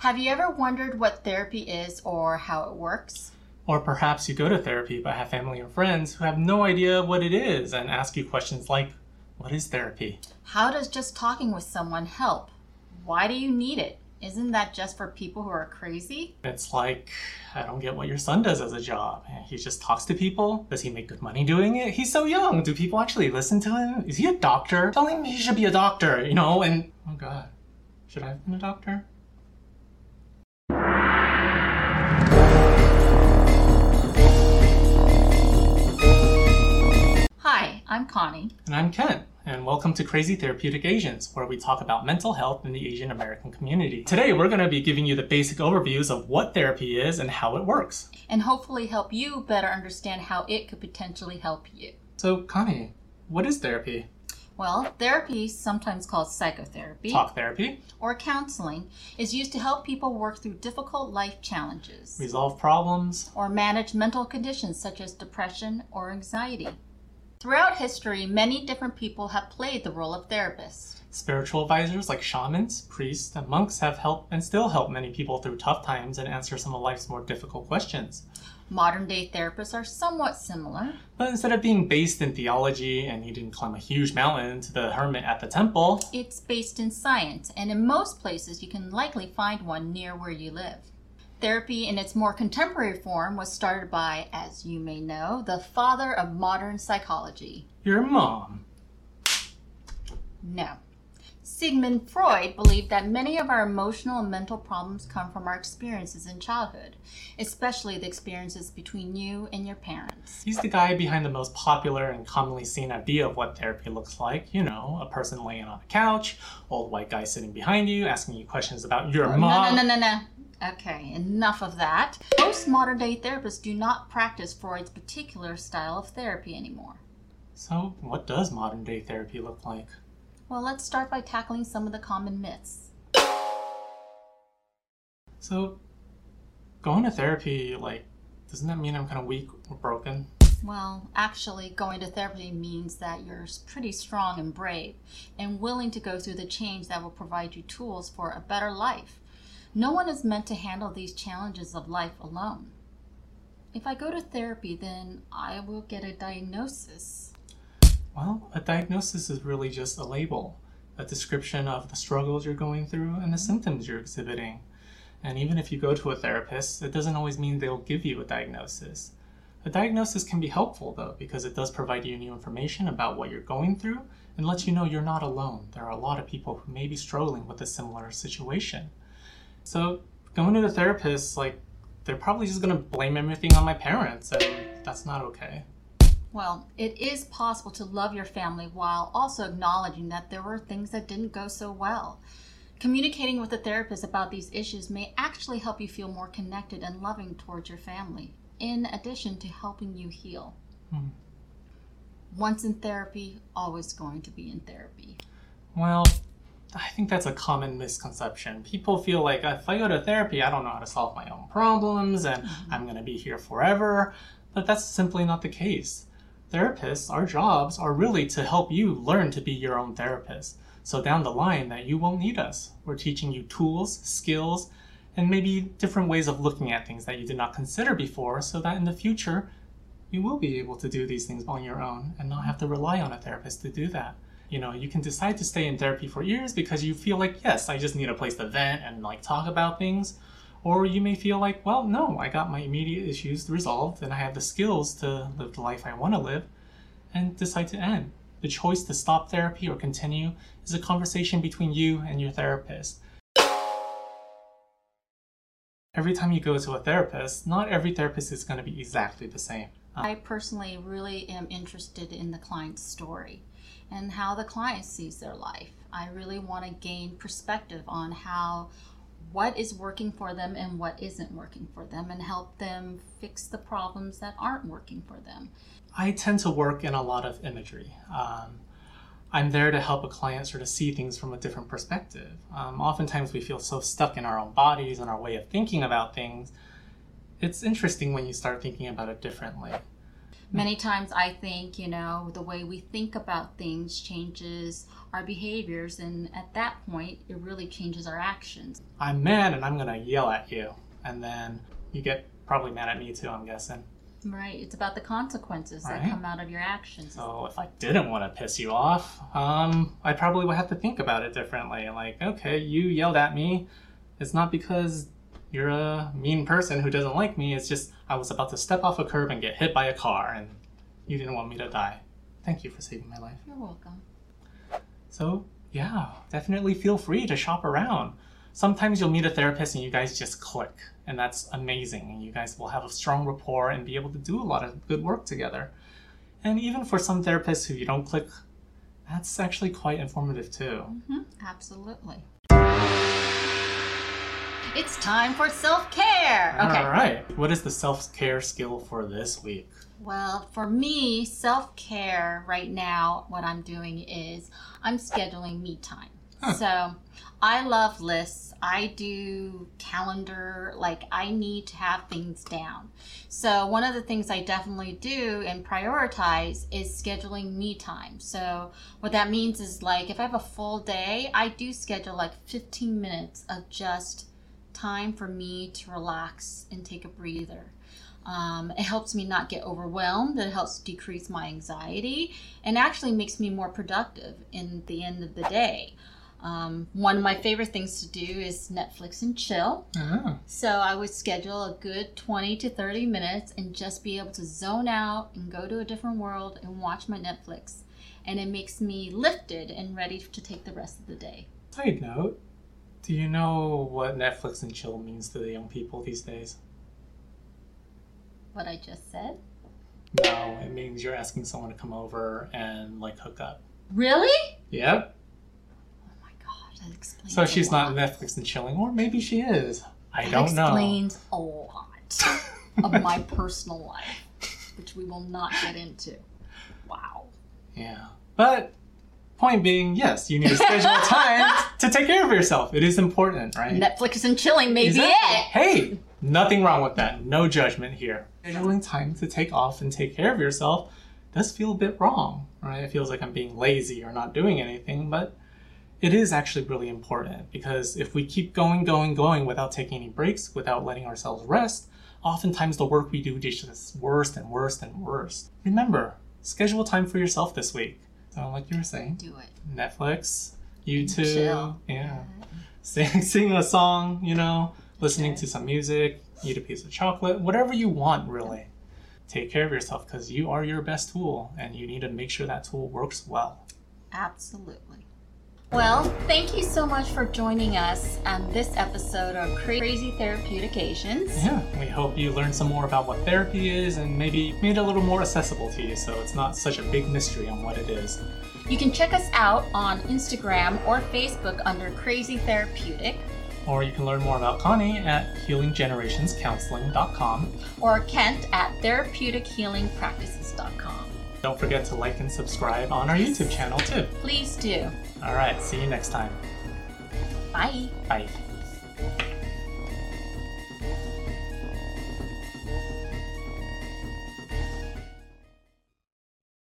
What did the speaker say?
Have you ever wondered what therapy is or how it works? Or perhaps you go to therapy but have family or friends who have no idea what it is and ask you questions like, What is therapy? How does just talking with someone help? Why do you need it? Isn't that just for people who are crazy? It's like, I don't get what your son does as a job. He just talks to people. Does he make good money doing it? He's so young. Do people actually listen to him? Is he a doctor? Tell him he should be a doctor, you know? And, oh God, should I have been a doctor? Connie. And I'm Ken, and welcome to Crazy Therapeutic Asians, where we talk about mental health in the Asian American community. Today, we're going to be giving you the basic overviews of what therapy is and how it works. And hopefully help you better understand how it could potentially help you. So, Connie, what is therapy? Well, therapy, sometimes called psychotherapy Talk therapy, or counseling, is used to help people work through difficult life challenges resolve problems, or manage mental conditions such as depression or anxiety. Throughout history, many different people have played the role of therapist. Spiritual advisors like shamans, priests, and monks have helped and still help many people through tough times and answer some of life's more difficult questions. Modern day therapists are somewhat similar. But instead of being based in theology and needing to climb a huge mountain to the hermit at the temple, It's based in science, and in most places you can likely find one near where you live. Therapy in its more contemporary form was started by, as you may know, the father of modern psychology. your mom. No. Sigmund Freud believed that many of our emotional and mental problems come from our experiences in childhood, especially the experiences between you and your parents. He's the guy behind the most popular and commonly seen idea of what therapy looks like. You know, a person laying on a couch, old white guy sitting behind you, asking you questions about your oh, mom. No, no, no, no, no. Okay, enough of that. Most modern day therapists do not practice Freud's particular style of therapy anymore. So, what does modern day therapy look like? Well, let's start by tackling some of the common myths. So, going to therapy, like, doesn't that mean I'm kind of weak or broken? Well, actually, going to therapy means that you're pretty strong and brave and willing to go through the change that will provide you tools for a better life. No one is meant to handle these challenges of life alone. If I go to therapy, then I will get a diagnosis. Well, a diagnosis is really just a label, a description of the struggles you're going through and the symptoms you're exhibiting. And even if you go to a therapist, it doesn't always mean they'll give you a diagnosis. A diagnosis can be helpful though, because it does provide you new information about what you're going through and lets you know you're not alone. There are a lot of people who may be struggling with a similar situation. So, going to the therapist, like, they're probably just gonna blame everything on my parents, and that's not okay. Well, it is possible to love your family while also acknowledging that there were things that didn't go so well. Communicating with a therapist about these issues may actually help you feel more connected and loving towards your family, in addition to helping you heal. Hmm. Once in therapy, always going to be in therapy. Well, I think that's a common misconception. People feel like if I go to therapy, I don't know how to solve my own problems and mm-hmm. I'm going to be here forever. But that's simply not the case. Therapists, our jobs are really to help you learn to be your own therapist. So down the line that you won't need us. We're teaching you tools, skills, and maybe different ways of looking at things that you did not consider before so that in the future you will be able to do these things on your own and not have to rely on a therapist to do that. You know, you can decide to stay in therapy for years because you feel like, yes, I just need a place to vent and like talk about things. Or you may feel like, well, no, I got my immediate issues resolved and I have the skills to live the life I want to live and decide to end. The choice to stop therapy or continue is a conversation between you and your therapist. Every time you go to a therapist, not every therapist is going to be exactly the same. I personally really am interested in the client's story and how the client sees their life. I really want to gain perspective on how what is working for them and what isn't working for them and help them fix the problems that aren't working for them. I tend to work in a lot of imagery. Um, I'm there to help a client sort of see things from a different perspective. Um, oftentimes, we feel so stuck in our own bodies and our way of thinking about things. It's interesting when you start thinking about it differently. Many times I think, you know, the way we think about things changes our behaviors, and at that point, it really changes our actions. I'm mad and I'm gonna yell at you. And then you get probably mad at me too, I'm guessing. Right? It's about the consequences that Right. come out of your actions. So if I didn't want to piss you off, um, I probably would have to think about it differently. Like, okay, you yelled at me. It's not because you're a mean person who doesn't like me. It's just I was about to step off a curb and get hit by a car, and you didn't want me to die. Thank you for saving my life. You're welcome. So yeah, definitely feel free to shop around. Sometimes you'll meet a therapist and you guys just click, and that's amazing. And you guys will have a strong rapport and be able to do a lot of good work together. And even for some therapists who you don't click, that's actually quite informative too. hmm Absolutely. It's time for self care. Okay. All right. What is the self care skill for this week? Well, for me, self care right now, what I'm doing is I'm scheduling me time. Huh. So I love lists. I do calendar, like I need to have things down. So one of the things I definitely do and prioritize is scheduling me time. So what that means is like if I have a full day, I do schedule like 15 minutes of just time for me to relax and take a breather. Um, it helps me not get overwhelmed. It helps decrease my anxiety and actually makes me more productive in the end of the day. Um, one of my favorite things to do is Netflix and chill. Oh, So I would schedule a good 20 to 30 minutes and just be able to zone out and go to a different world and watch my Netflix. And it makes me lifted and ready to take the rest of the day. side note, do you know what Netflix and chill means to the young people these days? What I just said. No, it means you're asking someone to come over and like hook up. Really? Yep. Oh my god, that explains So she's not. Netflix and chilling, or maybe she is. I That don't know. explains a lot of my personal life, which we will not get into. Wow. Yeah. But point being, yes, you need to schedule time to take care of yourself. It is important, right? Netflix and chilling may be it. Hey, nothing wrong with that. No judgment here. Scheduling time to take off and take care of yourself does feel a bit wrong, right? It feels like I'm being lazy or not doing anything, but it is actually really important because if we keep going, going, going without taking any breaks, without letting ourselves rest, oftentimes the work we do just gets worse and worse and worse. Remember, schedule time for yourself this week. So, like you were saying, Do it. Netflix, YouTube, Chill. yeah, sing, sing a song, you know, listening Okay. to some music, eat a piece of chocolate, whatever you want, really. Take care of yourself because you are your best tool and you need to make sure that tool works well. Absolutely. Well, thank you so much for joining us on this episode of Crazy Therapeutic Asians. Yeah, we hope you learned some more about what therapy is and maybe made it a little more accessible to you so it's not such a big mystery on what it is. You can check us out on Instagram or Facebook under Crazy Therapeutic Or you can learn more about Connie at healinggenerationscounseling.com. or Kent at therapeutic.healingpractices.com. Don't forget to like and subscribe on our YouTube channel too. Please do. All right, see you next time. Bye. Bye.